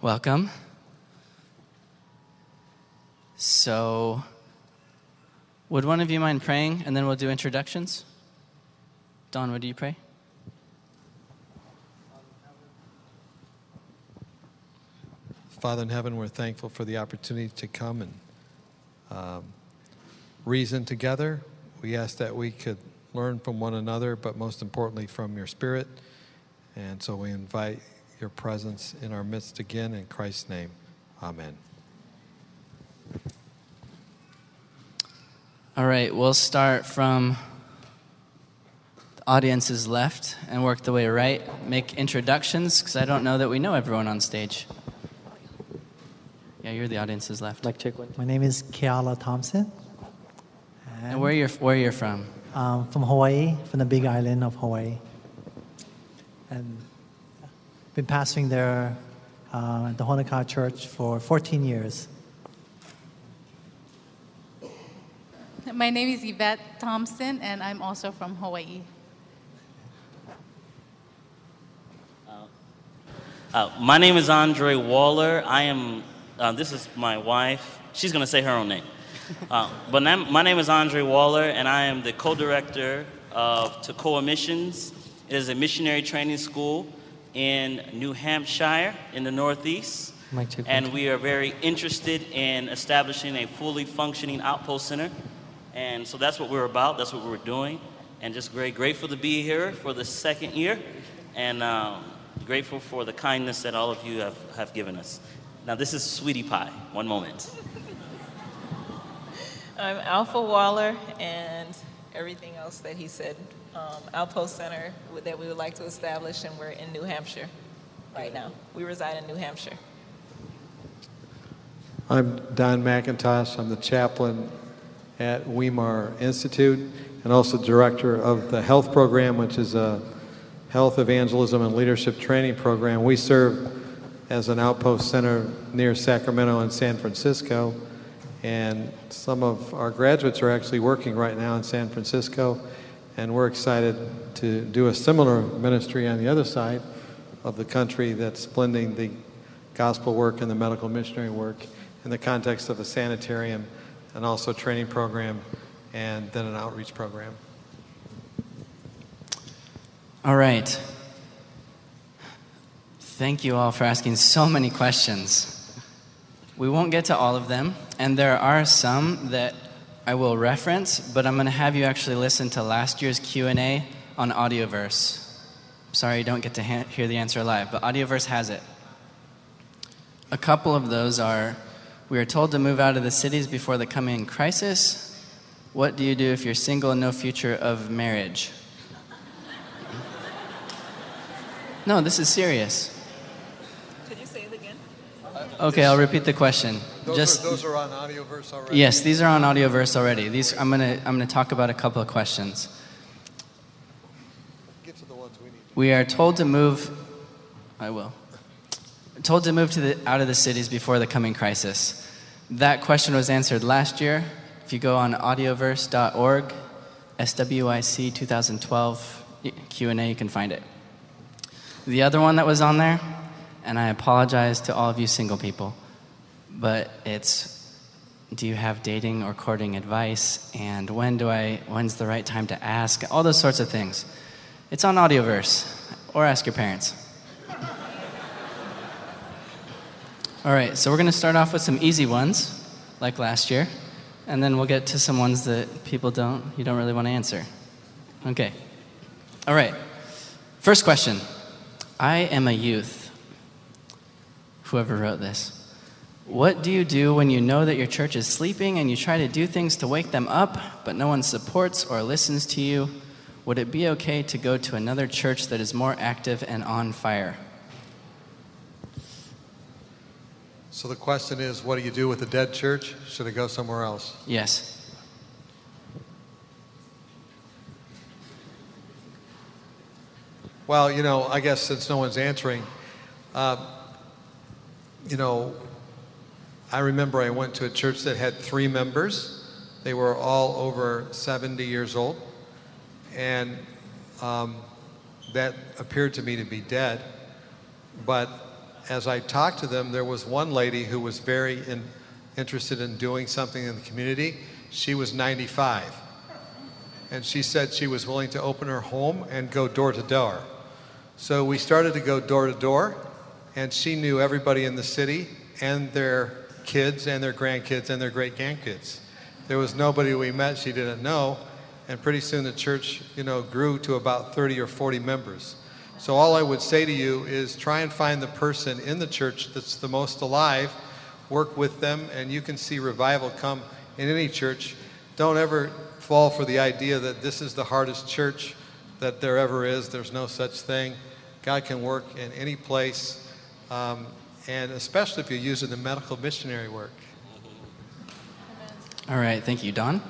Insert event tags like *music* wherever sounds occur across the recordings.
Welcome. So, would one of you mind praying and then we'll do introductions? Don, would you pray? Father in heaven, we're thankful for the opportunity to come and um, reason together. We ask that we could learn from one another, but most importantly from your Spirit. And so we invite your presence in our midst again. In Christ's name, amen. All right, we'll start from the audience's left and work the way right. Make introductions, because I don't know that we know everyone on stage. Yeah, you're the audience's left. Like check one. My name is Keala Thompson. And where you're where you're from? Um, from Hawaii, from the big island of Hawaii. And been pastoring there uh, at the Honokaa Church for 14 years. My name is Yvette Thompson, and I'm also from Hawaii. Uh, my name is Andre Waller. I am, uh, this is my wife. She's going to say her own name. Uh, but nam- my name is Andre Waller, and I am the co director of Toccoa Missions. It is a missionary training school in New Hampshire in the Northeast. And we are very interested in establishing a fully functioning outpost center. And so that's what we're about, that's what we're doing. And just very grateful to be here for the second year. And um, grateful for the kindness that all of you have, have given us. Now, this is Sweetie Pie. One moment. I'm Alpha Waller and everything else that he said. Um, Outpost Center that we would like to establish, and we're in New Hampshire right now. We reside in New Hampshire. I'm Don Mackintosh. I'm the chaplain at Weimar Institute and also director of the health program, which is a health evangelism and leadership training program. We serve as an outpost center near Sacramento and San Francisco. And some of our graduates are actually working right now in San Francisco. And we're excited to do a similar ministry on the other side of the country that's blending the gospel work and the medical missionary work in the context of a sanitarium and also a training program and then an outreach program. All right. Thank you all for asking so many questions. We won't get to all of them, and there are some that I will reference, but I'm going to have you actually listen to last year's Q&A on Audioverse. Sorry you don't get to ha- hear the answer live, but Audioverse has it. A couple of those are we are told to move out of the cities before the coming crisis. What do you do if you're single and no future of marriage? No, this is serious. Could you say it again? Okay, I'll repeat the question. Those, Just are, those are on Audioverse already? yes, these are on Audioverse already. These I'm gonna I'm gonna talk about a couple of questions. Get to the ones we need. We are told to move. I will. Told to move to the, out of the cities before the coming crisis. That question was answered last year. If you go on audioverse.org, SWIC 2012 Q&A, you can find it. The other one that was on there, and I apologize to all of you single people, but it's do you have dating or courting advice and when do I when's the right time to ask? All those sorts of things. It's on Audioverse or ask your parents. *laughs* All right, so we're going to start off with some easy ones like last year, and then we'll get to some ones that people don't you don't really want to answer. Okay. All right. First question. I am a youth. Whoever wrote this. What do you do when you know that your church is sleeping and you try to do things to wake them up, but no one supports or listens to you? Would it be okay to go to another church that is more active and on fire? So the question is, what do you do with a dead church? Should it go somewhere else? Yes. Well, you know, I guess since no one's answering, uh, you know, I remember I went to a church that had three members. They were all over 70 years old. And um, that appeared to me to be dead. But as I talked to them, there was one lady who was very in, interested in doing something in the community. She was 95. And she said she was willing to open her home and go door to door. So we started to go door to door, and she knew everybody in the city and their kids and their grandkids and their great grandkids. There was nobody we met she didn't know, and pretty soon the church, you know, grew to about 30 or 40 members. So all I would say to you is try and find the person in the church that's the most alive, work with them, and you can see revival come in any church. Don't ever fall for the idea that this is the hardest church that there ever is. There's no such thing. God can work in any place, um, and especially if you use it in the medical missionary work. All right, thank you, Don.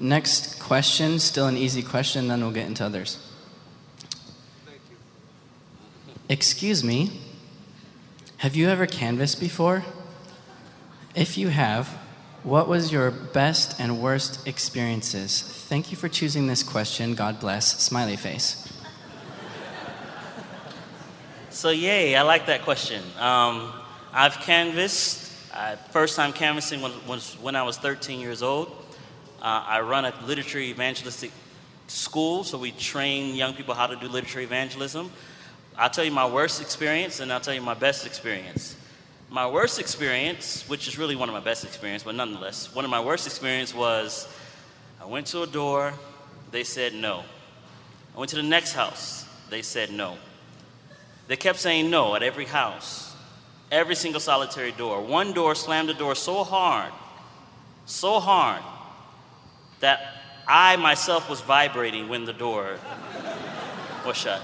Next question, still an easy question, then we'll get into others. Thank you. Excuse me, have you ever canvassed before? If you have, what was your best and worst experiences? Thank you for choosing this question. God bless. Smiley face. So, yay, I like that question. Um, I've canvassed. First time canvassing was, was when I was 13 years old. Uh, I run a literature evangelistic school, so we train young people how to do literature evangelism. I'll tell you my worst experience, and I'll tell you my best experience. My worst experience, which is really one of my best experiences, but nonetheless, one of my worst experience was I went to a door, they said no. I went to the next house, they said no. They kept saying no at every house, every single solitary door. One door slammed the door so hard, so hard, that I myself was vibrating when the door was shut.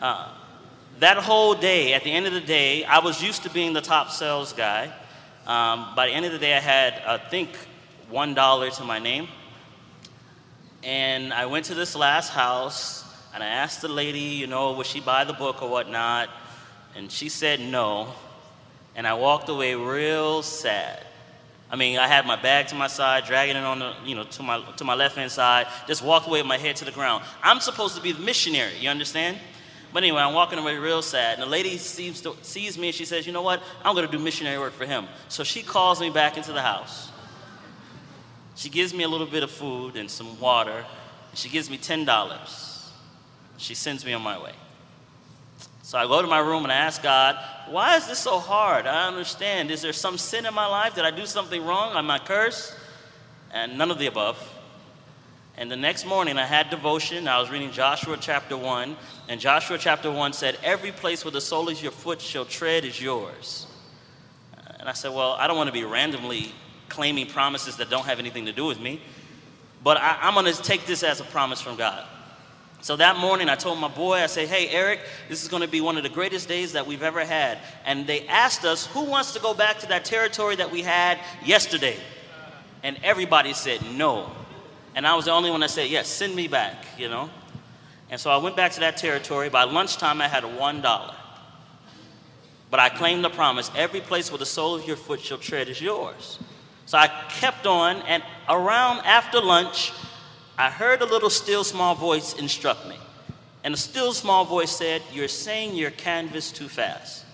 Uh, that whole day, at the end of the day, I was used to being the top sales guy. Um, by the end of the day, I had, I think, $1 to my name. And I went to this last house and I asked the lady, you know, would she buy the book or whatnot? And she said no. And I walked away real sad. I mean, I had my bag to my side, dragging it on the, you know, to my, to my left hand side, just walked away with my head to the ground. I'm supposed to be the missionary, you understand? But anyway, I'm walking away real sad. And the lady seems to, sees me and she says, You know what? I'm going to do missionary work for him. So she calls me back into the house. She gives me a little bit of food and some water. She gives me $10. She sends me on my way. So I go to my room and I ask God, why is this so hard? I understand. Is there some sin in my life? Did I do something wrong? Am I cursed? And none of the above. And the next morning I had devotion. I was reading Joshua chapter 1. And Joshua chapter 1 said, Every place where the sole of your foot shall tread is yours. And I said, Well, I don't want to be randomly claiming promises that don't have anything to do with me. But I, I'm going to take this as a promise from God. So that morning, I told my boy, I said, Hey, Eric, this is going to be one of the greatest days that we've ever had. And they asked us, Who wants to go back to that territory that we had yesterday? And everybody said no. And I was the only one that said, Yes, send me back, you know? And so I went back to that territory. By lunchtime, I had $1. But I claimed the promise every place where the sole of your foot shall tread is yours. So I kept on, and around after lunch, I heard a little still small voice instruct me. And the still small voice said, You're saying your canvas too fast.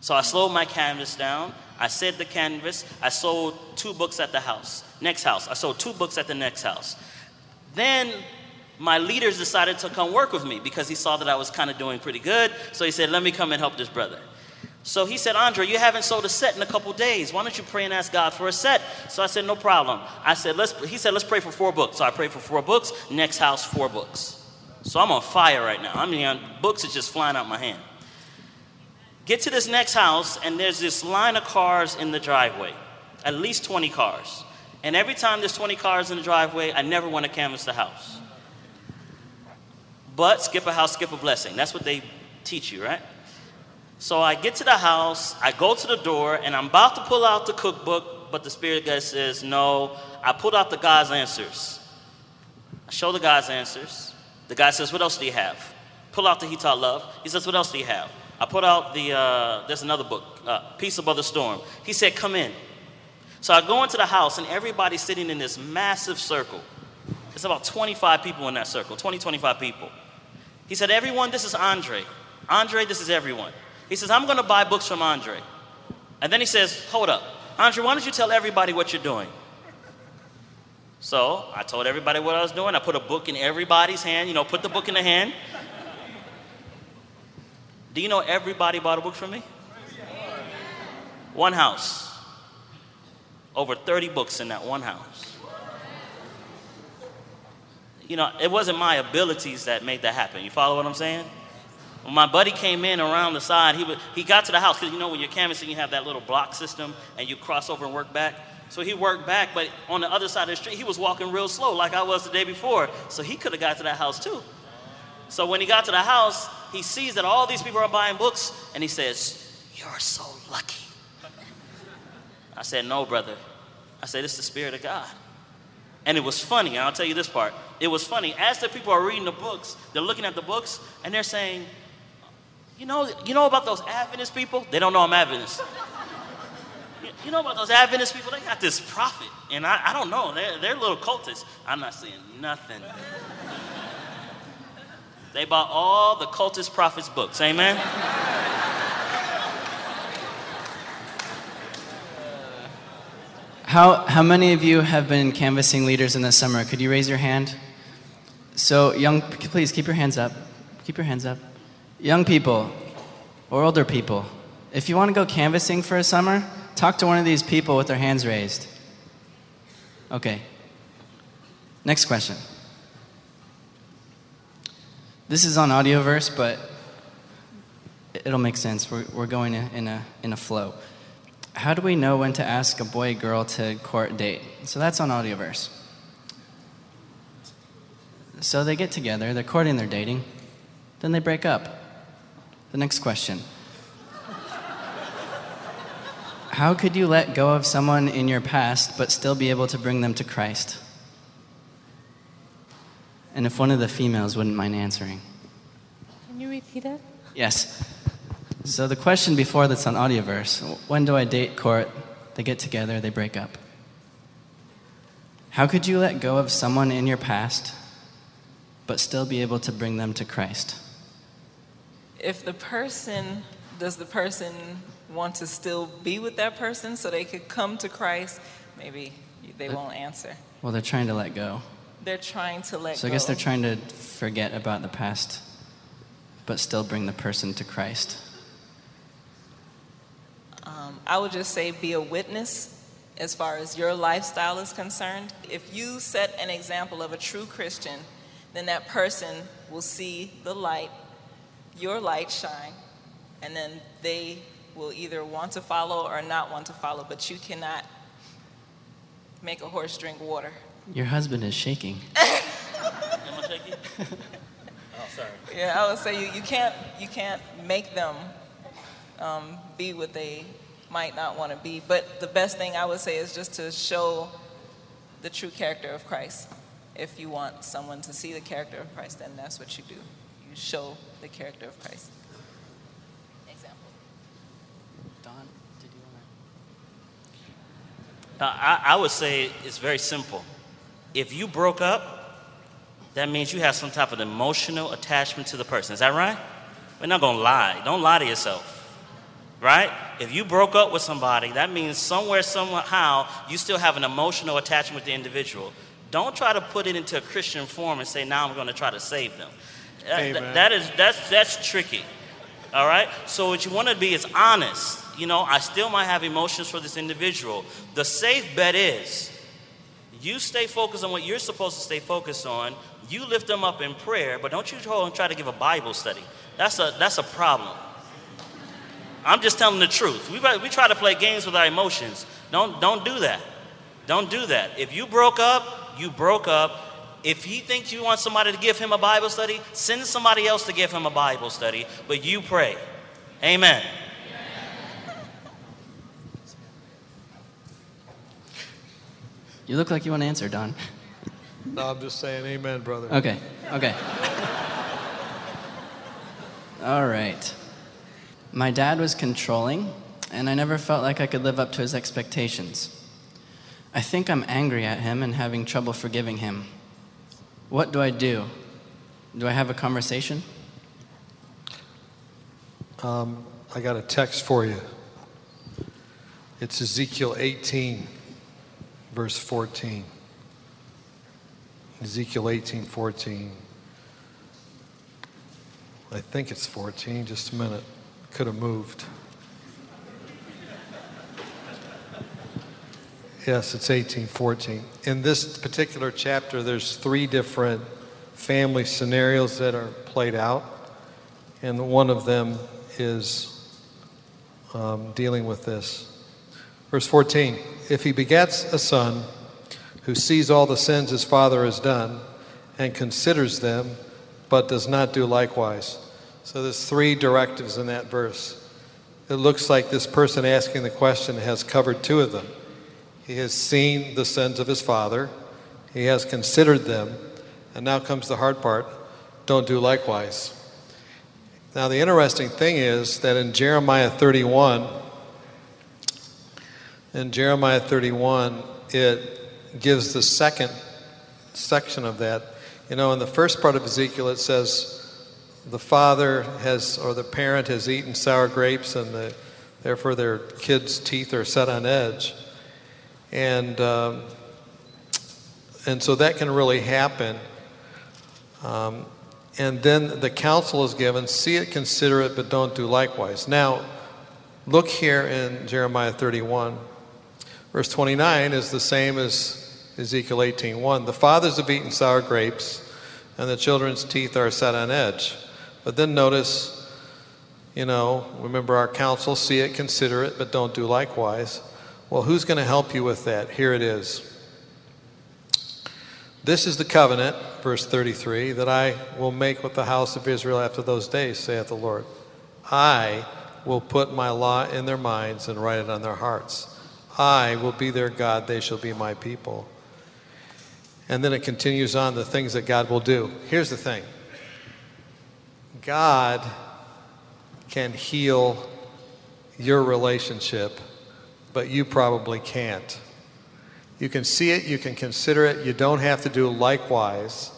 So I slowed my canvas down. I said the canvas. I sold two books at the house. Next house. I sold two books at the next house. Then my leaders decided to come work with me because he saw that I was kind of doing pretty good. So he said, Let me come and help this brother. So he said, Andre, you haven't sold a set in a couple days. Why don't you pray and ask God for a set? So I said, no problem. I said, let's, he said, let's pray for four books. So I prayed for four books. Next house, four books. So I'm on fire right now. I mean, uh, books are just flying out my hand. Get to this next house, and there's this line of cars in the driveway, at least 20 cars. And every time there's 20 cars in the driveway, I never want to canvass the house. But skip a house, skip a blessing. That's what they teach you, right? So I get to the house, I go to the door, and I'm about to pull out the cookbook, but the Spirit guy says, No. I pulled out the God's answers. I show the God's answers. The guy says, What else do you have? Pull out the He Taught Love. He says, What else do you have? I put out the, uh, there's another book, uh, Peace Above the Storm. He said, Come in. So I go into the house, and everybody's sitting in this massive circle. It's about 25 people in that circle, 20, 25 people. He said, Everyone, this is Andre. Andre, this is everyone. He says, I'm going to buy books from Andre. And then he says, Hold up. Andre, why don't you tell everybody what you're doing? So I told everybody what I was doing. I put a book in everybody's hand, you know, put the book in the hand. Do you know everybody bought a book from me? One house. Over 30 books in that one house. You know, it wasn't my abilities that made that happen. You follow what I'm saying? When my buddy came in around the side, he, would, he got to the house because you know when you're canvassing, you have that little block system and you cross over and work back. So he worked back, but on the other side of the street, he was walking real slow like I was the day before. So he could have got to that house too. So when he got to the house, he sees that all these people are buying books and he says, You're so lucky. I said, No, brother. I said, It's the Spirit of God. And it was funny, I'll tell you this part. It was funny. As the people are reading the books, they're looking at the books and they're saying, You know, you know about those Adventist people? They don't know I'm Adventist. You- know about those Adventist people? They got this prophet. And I, I don't know. They're, they're little cultists. I'm not saying nothing. They bought all the cultist prophets' books. Amen? How, how many of you have been canvassing leaders in the summer? Could you raise your hand? So, young, please keep your hands up. Keep your hands up. Young people or older people, if you want to go canvassing for a summer, talk to one of these people with their hands raised. Okay. Next question. This is on Audioverse, but it'll make sense. We're, we're going in a, in a flow. How do we know when to ask a boy girl to court date? So that's on Audioverse. So they get together, they're courting, they're dating, then they break up. The next question How could you let go of someone in your past but still be able to bring them to Christ? And if one of the females wouldn't mind answering. Can you repeat it? Yes. So the question before that's on Audioverse when do I date, court? They get together, they break up. How could you let go of someone in your past but still be able to bring them to Christ? If the person, does the person want to still be with that person so they could come to Christ? Maybe they won't answer. Well, they're trying to let go. They're trying to let So I guess they're trying to forget about the past but still bring the person to Christ. Um, I would just say be a witness as far as your lifestyle is concerned. If you set an example of a true Christian, then that person will see the light, your light shine, and then they will either want to follow or not want to follow, but you cannot make a horse drink water. Your husband is shaking. *laughs* Am I shaky? *laughs* oh, sorry. Yeah, I would say you, you can't you can't make them um, be what they might not want to be. But the best thing I would say is just to show the true character of Christ. If you want someone to see the character of Christ, then that's what you do. You show the character of Christ. Example. Don, did you want Now, I, I would say it's very simple. If you broke up, that means you have some type of emotional attachment to the person. Is that right? We're not going to lie. Don't lie to yourself. Right? If you broke up with somebody, that means somewhere, somehow, you still have an emotional attachment with the individual. Don't try to put it into a Christian form and say, now I'm going to try to save them. That- that is, that's, that's tricky. All right? So, what you want to be is honest. You know, I still might have emotions for this individual. The safe bet is you stay focused on what you're supposed to stay focused on. You lift them up in prayer, but don't you go and try to give a Bible study. That's a, that's a problem. I'm just telling the truth. We, we try to play games with our emotions. Don't, don't do that. Don't do that. If you broke up, you broke up. If he thinks you want somebody to give him a Bible study, send somebody else to give him a Bible study, but you pray. Amen. You look like you want to answer, Don. No, I'm just saying amen, brother. Okay, okay. All right. My dad was controlling, and I never felt like I could live up to his expectations. I think I'm angry at him and having trouble forgiving him. What do I do? Do I have a conversation? Um, I got a text for you. It's Ezekiel 18, verse 14. Ezekiel 18, 14. I think it's 14. Just a minute. Could have moved. Yes, it's 1814. In this particular chapter, there's three different family scenarios that are played out, and one of them is um, dealing with this. Verse 14 If he begets a son who sees all the sins his father has done and considers them, but does not do likewise. So there's three directives in that verse. It looks like this person asking the question has covered two of them. He has seen the sins of his father, he has considered them, and now comes the hard part don't do likewise. Now, the interesting thing is that in Jeremiah 31, in Jeremiah 31, it gives the second section of that. You know, in the first part of Ezekiel, it says, the father has, or the parent has eaten sour grapes, and the, therefore their kids' teeth are set on edge. And, um, and so that can really happen. Um, and then the counsel is given see it, consider it, but don't do likewise. Now, look here in Jeremiah 31. Verse 29 is the same as Ezekiel 18:1. The fathers have eaten sour grapes, and the children's teeth are set on edge. But then notice, you know, remember our counsel, see it, consider it, but don't do likewise. Well, who's going to help you with that? Here it is. This is the covenant, verse 33, that I will make with the house of Israel after those days, saith the Lord. I will put my law in their minds and write it on their hearts. I will be their God, they shall be my people. And then it continues on the things that God will do. Here's the thing God can heal your relationship, but you probably can't. You can see it, you can consider it, you don't have to do likewise.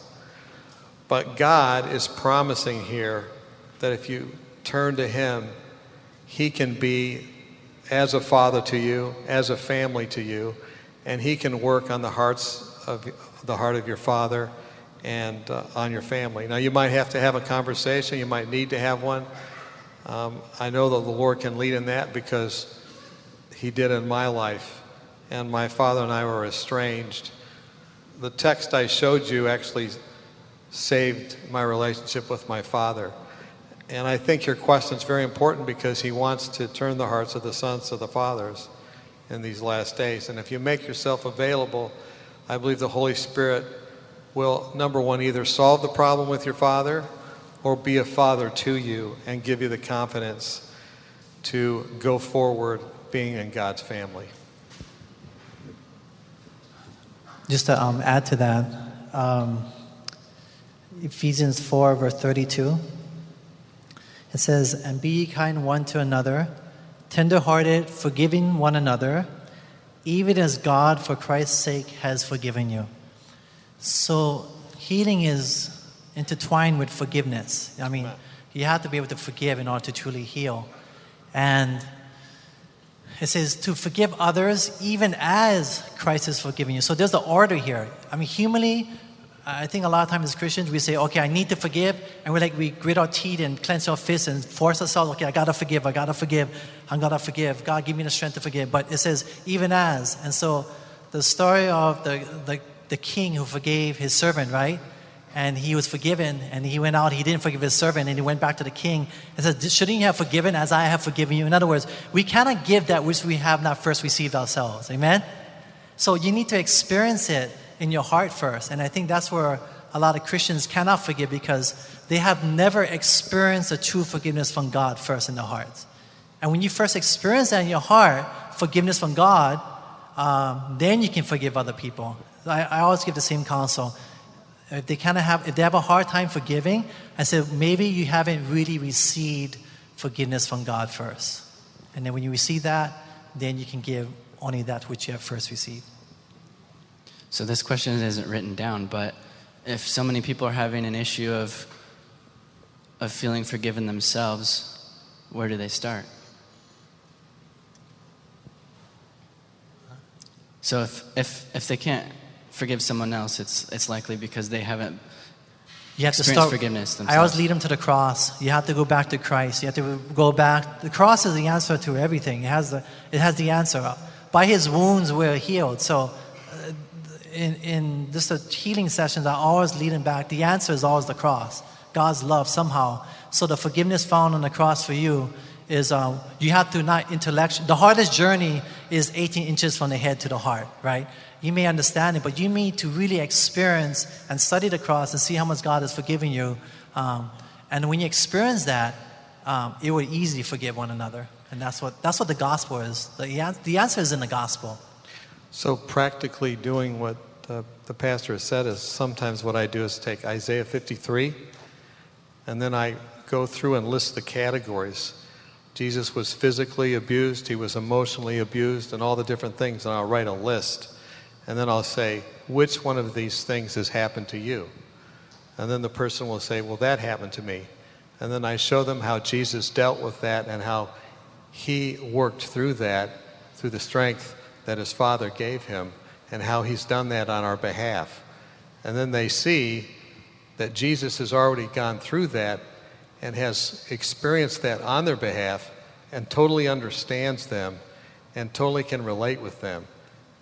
But God is promising here that if you turn to Him, He can be as a father to you, as a family to you, and He can work on the hearts of the heart of your father and uh, on your family. Now, you might have to have a conversation, you might need to have one. Um, I know that the Lord can lead in that because He did in my life and my father and I were estranged. The text I showed you actually saved my relationship with my father. And I think your question is very important because he wants to turn the hearts of the sons to the fathers in these last days. And if you make yourself available, I believe the Holy Spirit will, number one, either solve the problem with your father or be a father to you and give you the confidence to go forward being in God's family. Just to um, add to that, um, Ephesians 4, verse 32, it says, And be ye kind one to another, tenderhearted, forgiving one another, even as God, for Christ's sake, has forgiven you. So, healing is intertwined with forgiveness. I mean, you have to be able to forgive in order to truly heal. And it says to forgive others even as Christ has forgiven you. So there's the order here. I mean, humanly, I think a lot of times as Christians, we say, okay, I need to forgive. And we're like, we grit our teeth and clench our fists and force ourselves, okay, I gotta forgive, I gotta forgive, I gotta forgive. God, give me the strength to forgive. But it says, even as. And so the story of the, the, the king who forgave his servant, right? And he was forgiven and he went out he didn't forgive his servant and he went back to the king and said shouldn't you have forgiven as i have forgiven you? In other words we cannot give that which we have not first received ourselves. Amen? So you need to experience it in your heart first and i think that's where a lot of christians cannot forgive because they have never experienced a true forgiveness from god first in their hearts. And when you first experience that in your heart forgiveness from god um, then you can forgive other people. I, I always give the same counsel Uh, they kind of have if they have a hard time forgiving. I said maybe you haven't really received forgiveness from god first. And then when you receive that then you can give only that which you have first received. So this question isn't written down, but if so many people are having an issue of of feeling forgiven themselves, where do they start? So if, if, if they can't forgive someone else, it's, it's likely because they haven't You have to start. forgiveness I always lead them to the cross. You have to go back to Christ. You have to go back. The cross is the answer to everything. It has the, it has the answer. By His wounds we're healed. So, uh, in in just the healing sessions, I always lead them back. The answer is always the cross. God's love somehow. So the forgiveness found on the cross for you is um, you have to not intellectual. The hardest journey is 18 inches from the head to the heart, right? You may understand it, but you need to really experience and study the cross and see how much God has forgiven you. Um, and when you experience that, um, it will easily forgive one another. And that's what, that's what the gospel is. The, the answer is in the gospel. So, practically doing what the, the pastor has said is sometimes what I do is take Isaiah 53 and then I go through and list the categories. Jesus was physically abused, he was emotionally abused, and all the different things, and I'll write a list. And then I'll say, which one of these things has happened to you? And then the person will say, well, that happened to me. And then I show them how Jesus dealt with that and how he worked through that through the strength that his father gave him and how he's done that on our behalf. And then they see that Jesus has already gone through that and has experienced that on their behalf and totally understands them and totally can relate with them.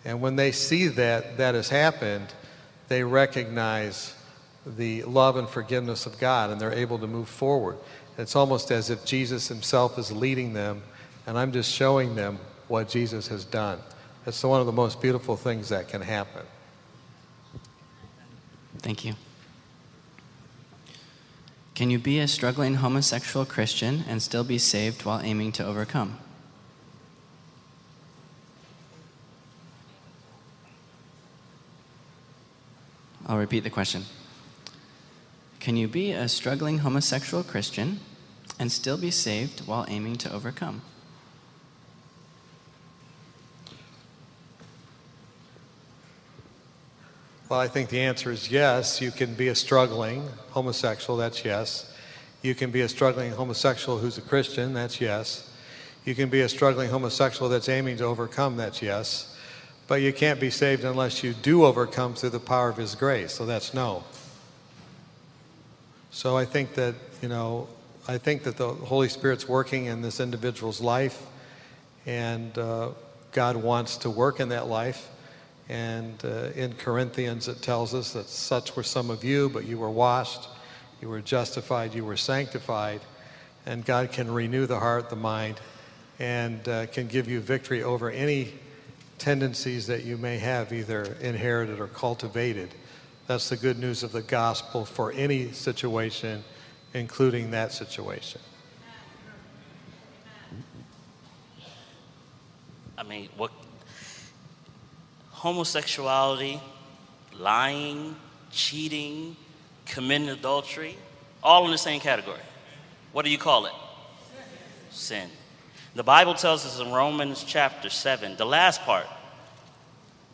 And when they see that that has happened, they recognize the love and forgiveness of God and they're able to move forward. It's almost as if Jesus himself is leading them and I'm just showing them what Jesus has done. It's one of the most beautiful things that can happen. Thank you. Can you be a struggling homosexual Christian and still be saved while aiming to overcome? I'll repeat the question. Can you be a struggling homosexual Christian and still be saved while aiming to overcome? Well, I think the answer is yes. You can be a struggling homosexual, that's yes. You can be a struggling homosexual who's a Christian, that's yes. You can be a struggling homosexual that's aiming to overcome, that's yes. But you can't be saved unless you do overcome through the power of His grace, so that's no. So I think that, you know, I think that the Holy Spirit's working in this individual's life, and uh, God wants to work in that life. And uh, in Corinthians, it tells us that such were some of you, but you were washed, you were justified, you were sanctified. And God can renew the heart, the mind, and uh, can give you victory over any tendencies that you may have, either inherited or cultivated. That's the good news of the gospel for any situation, including that situation. I mean, what homosexuality, lying, cheating, committing adultery, all in the same category. What do you call it? Sin. The Bible tells us in Romans chapter 7, the last part,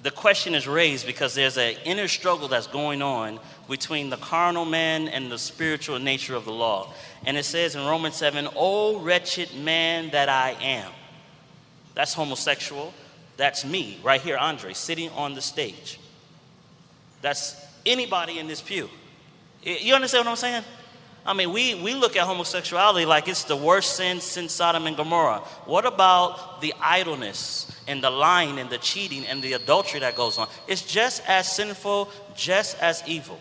the question is raised because there's an inner struggle that's going on between the carnal man and the spiritual nature of the law. And it says in Romans 7, O wretched man that I am. That's homosexual. That's me, right here, Andre, sitting on the stage. That's anybody in this pew. You understand what I'm saying? I mean, we, we look at homosexuality like it's the worst sin since Sodom and Gomorrah. What about the idleness and the lying and the cheating and the adultery that goes on? It's just as sinful, just as evil.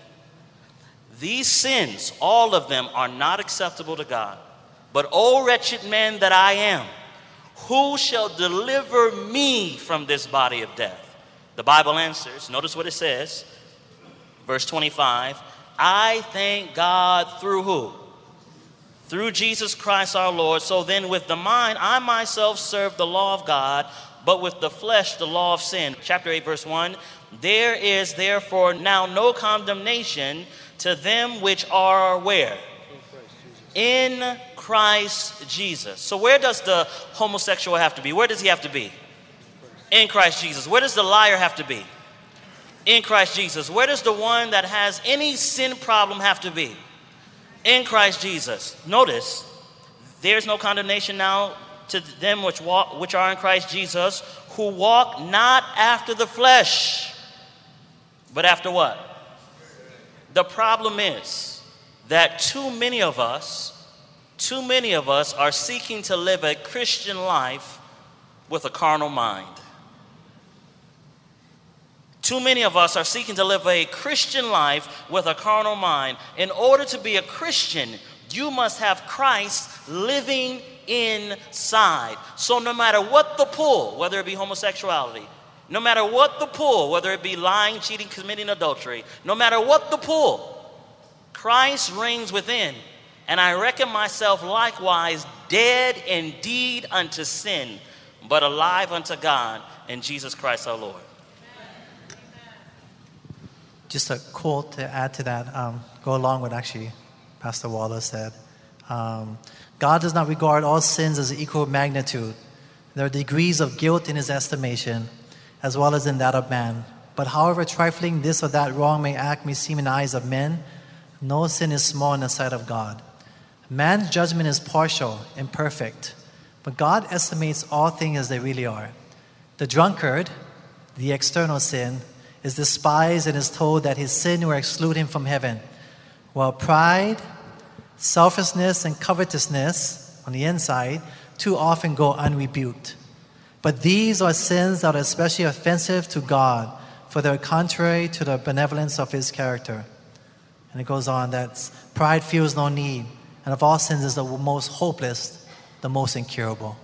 These sins, all of them, are not acceptable to God. But, O wretched man that I am, who shall deliver me from this body of death? The Bible answers. Notice what it says. Verse 25 I thank God through who? Through Jesus Christ our Lord. So then, with the mind, I myself serve the law of God, but with the flesh, the law of sin. Chapter 8, verse 1 There is therefore now no condemnation to them which are where? In Christ Jesus. So, where does the homosexual have to be? Where does he have to be? In Christ Jesus. Where does the liar have to be? In Christ Jesus. Where does the one that has any sin problem have to be? In Christ Jesus. Notice, there's no condemnation now to them which, walk, which are in Christ Jesus, who walk not after the flesh, but after what? The problem is that too many of us, too many of us are seeking to live a Christian life with a carnal mind. Too many of us are seeking to live a Christian life with a carnal mind. In order to be a Christian, you must have Christ living inside. So, no matter what the pull, whether it be homosexuality, no matter what the pull, whether it be lying, cheating, committing adultery, no matter what the pull, Christ reigns within. And I reckon myself likewise dead indeed unto sin, but alive unto God in Jesus Christ our Lord. Just a quote to add to that, um, go along with actually Pastor Waller said. Um, God does not regard all sins as equal magnitude. There are degrees of guilt in his estimation, as well as in that of man. But however trifling this or that wrong may act may seem in the eyes of men, no sin is small in the sight of God. Man's judgment is partial, and imperfect, but God estimates all things as they really are. The drunkard, the external sin, is despised and is told that his sin will exclude him from heaven, while pride, selfishness, and covetousness on the inside too often go unrebuked. But these are sins that are especially offensive to God, for they are contrary to the benevolence of his character. And it goes on that pride feels no need, and of all sins is the most hopeless, the most incurable.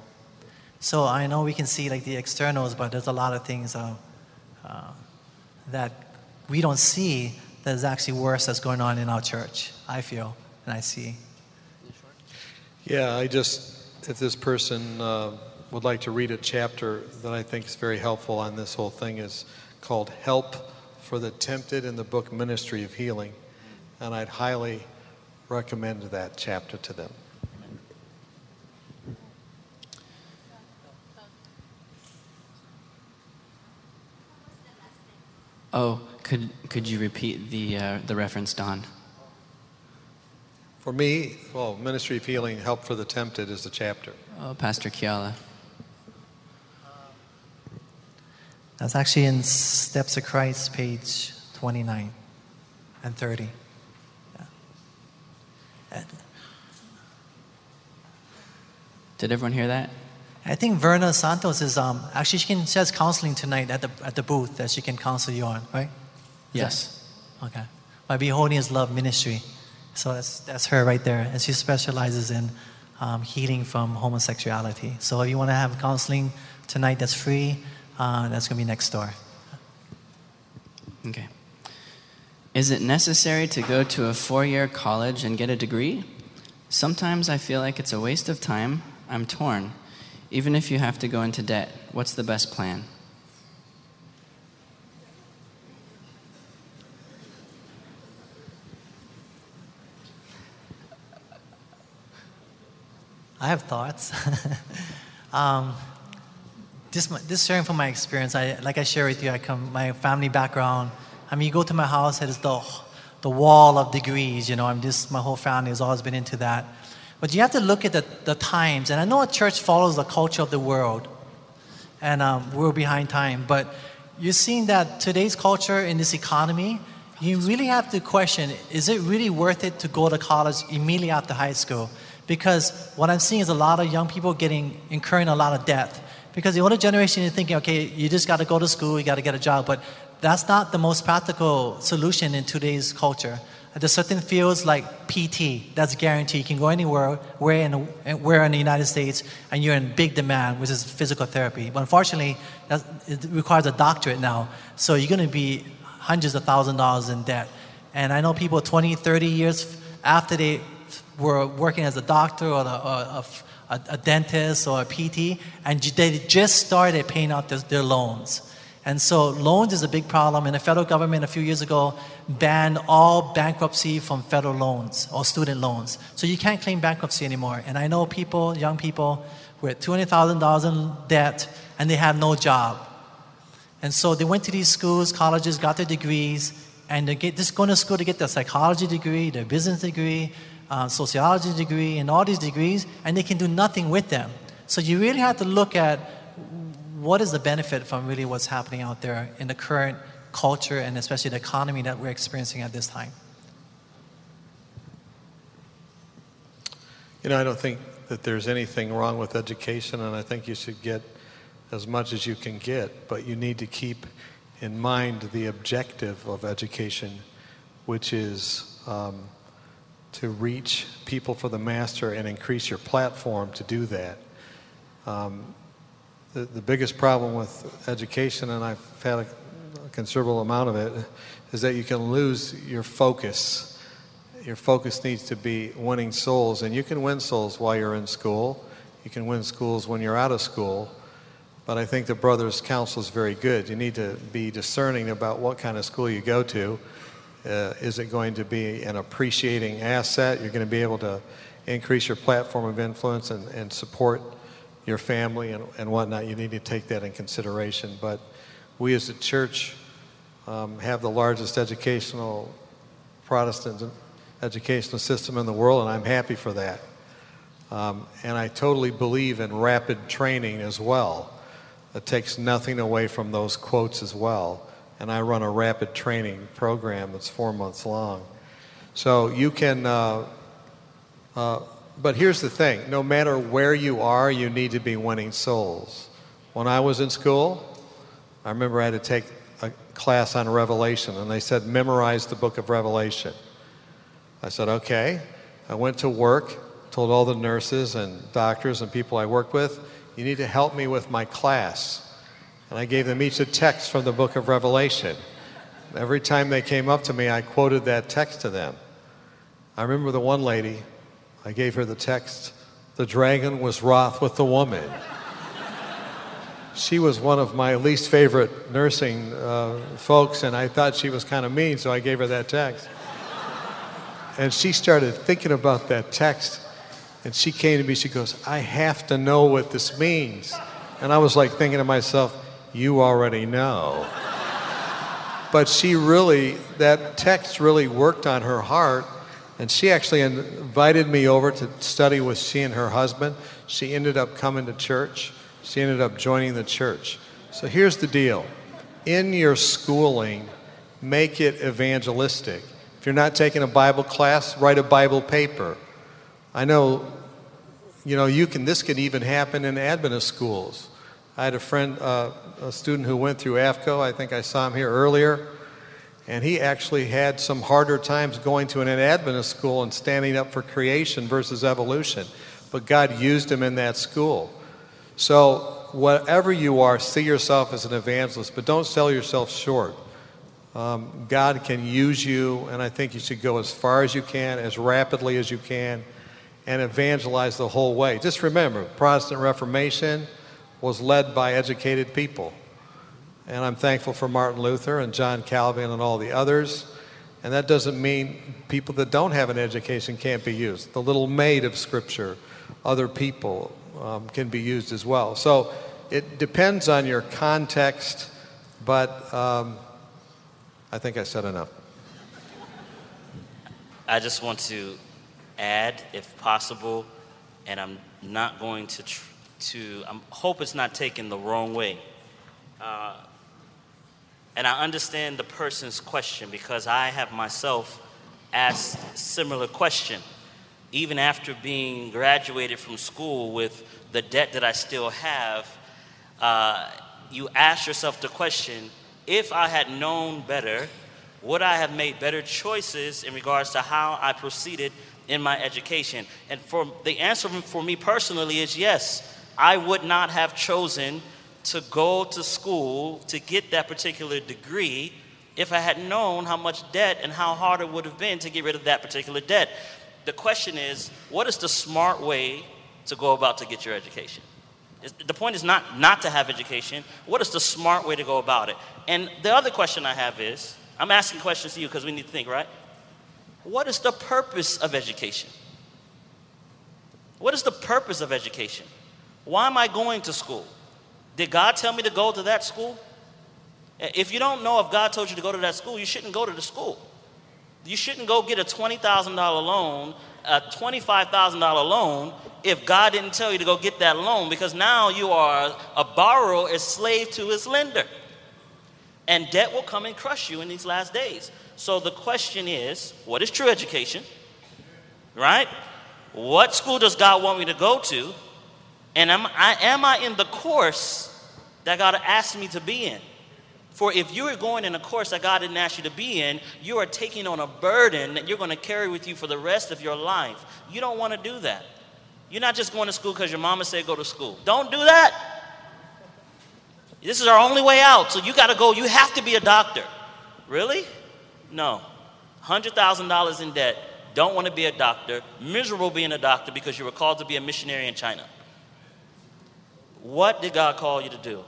So I know we can see like the externals, but there's a lot of things uh, uh, that we don't see that is actually worse that's going on in our church, I feel, and I see. Yeah, I just, if this person uh, would like to read a chapter that I think is very helpful on this whole thing is called Help for the Tempted in the book Ministry of Healing. And I'd highly recommend that chapter to them. Oh, could, could you repeat the, uh, the reference, Don? For me, well, Ministry of Healing, Help for the Tempted is the chapter. Oh, Pastor Keala. That's actually in Steps of Christ, page 29 and 30. Yeah. And Did everyone hear that? I think Verna Santos is um, actually she can she has counseling tonight at the at the booth that she can counsel you on, right? Yes. okay. My Beholding His Love Ministry. So that's that's her right there, and she specializes in um, healing from homosexuality. So if you want to have counseling tonight, that's free. Uh, that's gonna be next door. Okay. Is it necessary to go to a four year college and get a degree? Sometimes I feel like it's a waste of time. I'm torn. Even if you have to go into debt, what's the best plan? I have thoughts. *laughs* um, this, this sharing from my experience, I, like I share with you, I come my family background. I mean, you go to my house, it is the, the wall of degrees. You know, I'm just my whole family has always been into that. But you have to look at the, the times, and I know a church follows the culture of the world, and um, we're behind time. But you're seeing that today's culture in this economy, you really have to question: Is it really worth it to go to college immediately after high school? Because what I'm seeing is a lot of young people getting incurring a lot of debt. Because the older generation is thinking, okay, you just got to go to school, you got to get a job, but that's not the most practical solution in today's culture. There's certain fields like PT that's guaranteed. You can go anywhere, where in, where in the United States, and you're in big demand, which is physical therapy. But unfortunately, that, it requires a doctorate now. So you're going to be hundreds of thousand dollars in debt. And I know people 20, 30 years after they were working as a doctor or, the, or a, a, dentist or a PT, and they just started paying off their, their loans. And so loans is a big problem, and the federal government a few years ago banned all bankruptcy from federal loans or student loans. So you can't claim bankruptcy anymore. And I know people, young people, with $200,000 in debt, and they have no job. And so they went to these schools, colleges, got their degrees, and they get just going to school to get their psychology degree, their business degree, uh, sociology degree, and all these degrees, and they can do nothing with them. So you really have to look at what is the benefit from really what's happening out there in the current culture and especially the economy that we're experiencing at this time. You know, I don't think that there's anything wrong with education, and I think you should get as much as you can get, but you need to keep in mind the objective of education, which is um, to reach people for the master and increase your platform to do that. Um, the, the biggest problem with education, and I've had a, a considerable amount of it, is that you can lose your focus your focus needs to be winning souls. And you can win souls while you're in school. You can win schools when you're out of school. But I think the brother's counsel is very good. You need to be discerning about what kind of school you go to. Uh, is it going to be an appreciating asset? You're going to be able to increase your platform of influence and, and support your family and, and whatnot. You need to take that in consideration. But we as a church um, have the largest educational Protestant educational system in the world, and I'm happy for that. Um, and I totally believe in rapid training as well. It takes nothing away from those quotes as well. And I run a rapid training program that's four months long. So you can, uh, uh, but here's the thing no matter where you are, you need to be winning souls. When I was in school, I remember I had to take a class on Revelation, and they said, memorize the book of Revelation. I said, okay. I went to work, told all the nurses and doctors and people I worked with, you need to help me with my class. And I gave them each a text from the book of Revelation. Every time they came up to me, I quoted that text to them. I remember the one lady, I gave her the text, the dragon was wroth with the woman. she was one of my least favorite nursing uh, folks, and I thought she was kind of mean, so I gave her that text. And she started thinking about that text. And she came to me, she goes, I have to know what this means. And I was like thinking to myself, You already know. but she really, that text really worked on her heart. And she actually invited me over to study with she and her husband. She ended up coming to church. She ended up joining the church. So here's the deal in your schooling, make it evangelistic. If you're not taking a Bible class, write a Bible paper. I know, you know, you can, this could even happen in Adventist schools. I had a friend, uh, a student who went through AFCOE. I think I saw him here earlier. And he actually had some harder times going to an Adventist school and standing up for creation versus evolution. But God used him in that school. So, whatever you are, see yourself as an evangelist, but don't sell yourself short. Um, God can use you, and I think you should go as far as you can, as rapidly as you can, and evangelize the whole way. Just remember, Protestant Reformation was led by educated people. And I'm thankful for Martin Luther and John Calvin and all the others. And that doesn't mean people that don't have an education can't be used. The little maid of Scripture, other people um, can be used as well. So it depends on your context, but. Um, I think I said enough. I just want to add, if possible, and I'm not going to, tr- to I hope it's not taken the wrong way. Uh, and I understand the person's question because I have myself asked similar question. Even after being graduated from school with the debt that I still have, uh, you ask yourself the question if I had known better, would I have made better choices in regards to how I proceeded in my education? And for the answer for me personally is yes. I would not have chosen to go to school to get that particular degree if I had known how much debt and how hard it would have been to get rid of that particular debt. The question is, what is the smart way to go about to get your education? The point is not not to have education. What is the smart way to go about it? And the other question I have is I'm asking questions to you because we need to think, right? What is the purpose of education? What is the purpose of education? Why am I going to school? Did God tell me to go to that school? If you don't know if God told you to go to that school, you shouldn't go to the school. You shouldn't go get a $20,000 loan, a $25,000 loan, if God didn't tell you to go get that loan, because now you are a borrower, a slave to his lender. And debt will come and crush you in these last days. So the question is what is true education? Right? What school does God want me to go to? And am I, am I in the course that God asked me to be in? For if you are going in a course that God didn't ask you to be in, you are taking on a burden that you're going to carry with you for the rest of your life. You don't want to do that. You're not just going to school because your mama said go to school. Don't do that. This is our only way out. So you got to go. You have to be a doctor. Really? No. $100,000 in debt. Don't want to be a doctor. Miserable being a doctor because you were called to be a missionary in China. What did God call you to do?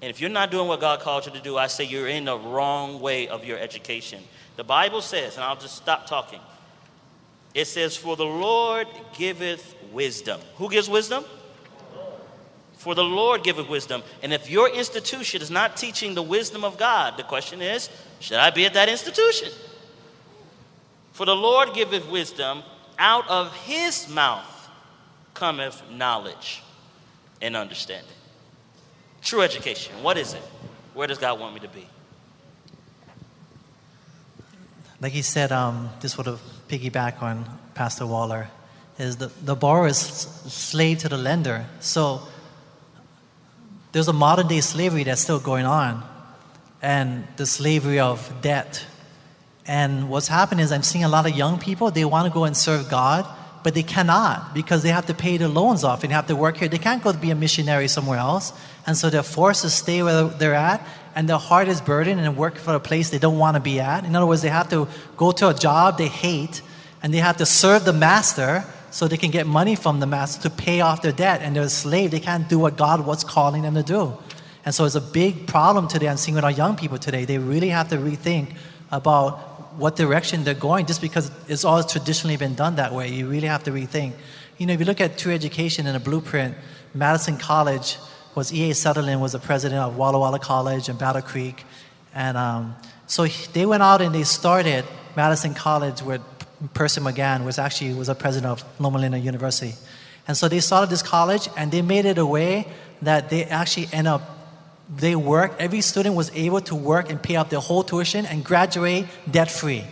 And if you're not doing what God called you to do, I say you're in the wrong way of your education. The Bible says, and I'll just stop talking. It says, For the Lord giveth wisdom. Who gives wisdom? For the Lord giveth wisdom. And if your institution is not teaching the wisdom of God, the question is, should I be at that institution? For the Lord giveth wisdom, out of his mouth cometh knowledge and understanding. True education, what is it? Where does God want me to be? Like he said, um, this would have piggyback on Pastor Waller, is the, the borrower is slave to the lender. So there's a modern day slavery that's still going on, and the slavery of debt. And what's happening is I'm seeing a lot of young people, they want to go and serve God, but they cannot because they have to pay their loans off and have to work here. They can't go to be a missionary somewhere else. And so they're forced to stay where they're at, and their heart is burdened and work for a place they don't want to be at. In other words, they have to go to a job they hate, and they have to serve the master so they can get money from the master to pay off their debt. And they're a slave. They can't do what God was calling them to do. And so it's a big problem today. I'm seeing with our young people today. They really have to rethink about what direction they're going just because it's always traditionally been done that way. You really have to rethink. You know, if you look at true education in a blueprint, Madison College was E.A. Sutherland was the president of Walla Walla College and Battle Creek. And um, so they went out and they started Madison College with Percy Magan was actually was a president of Loma Linda University. And so they started this college and they made it a way that they actually end up they worked every student was able to work and pay off their whole tuition and graduate debt free.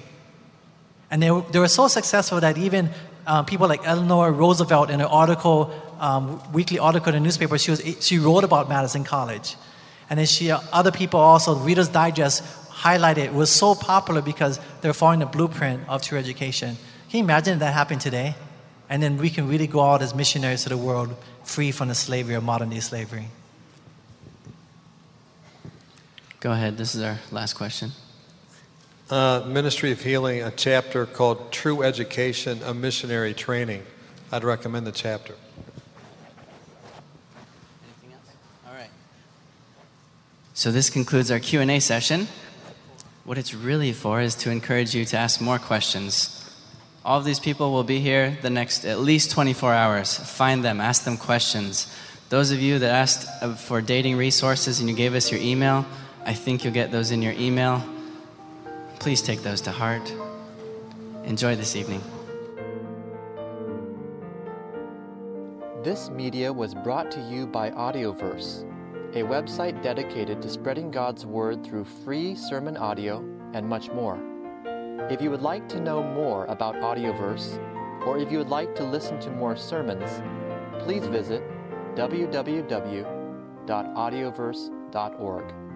And they, they were so successful that even um, people like Eleanor Roosevelt in an article, um, weekly article in the newspaper, she, was, she wrote about Madison College. And then she, uh, other people also, Reader's Digest highlighted it was so popular because they're following the blueprint of true education. Can you imagine if that happened today? And then we can really go out as missionaries to the world free from the slavery of modern day slavery. Go ahead. This is our last question. Uh, Ministry of Healing, a chapter called True Education, a Missionary Training. I'd recommend the chapter. Anything else? All right. So this concludes our Q&A session. What it's really for is to encourage you to ask more questions. All of these people will be here the next at least 24 hours. Find them, ask them questions. Those of you that asked uh, for dating resources and you gave us your email, I think you'll get those in your email. Please take those to heart. Enjoy this evening. This media was brought to you by Audioverse, a website dedicated to spreading God's Word through free sermon audio and much more. If you would like to know more about Audioverse, or if you would like to listen to more sermons, please visit www.audioverse.org.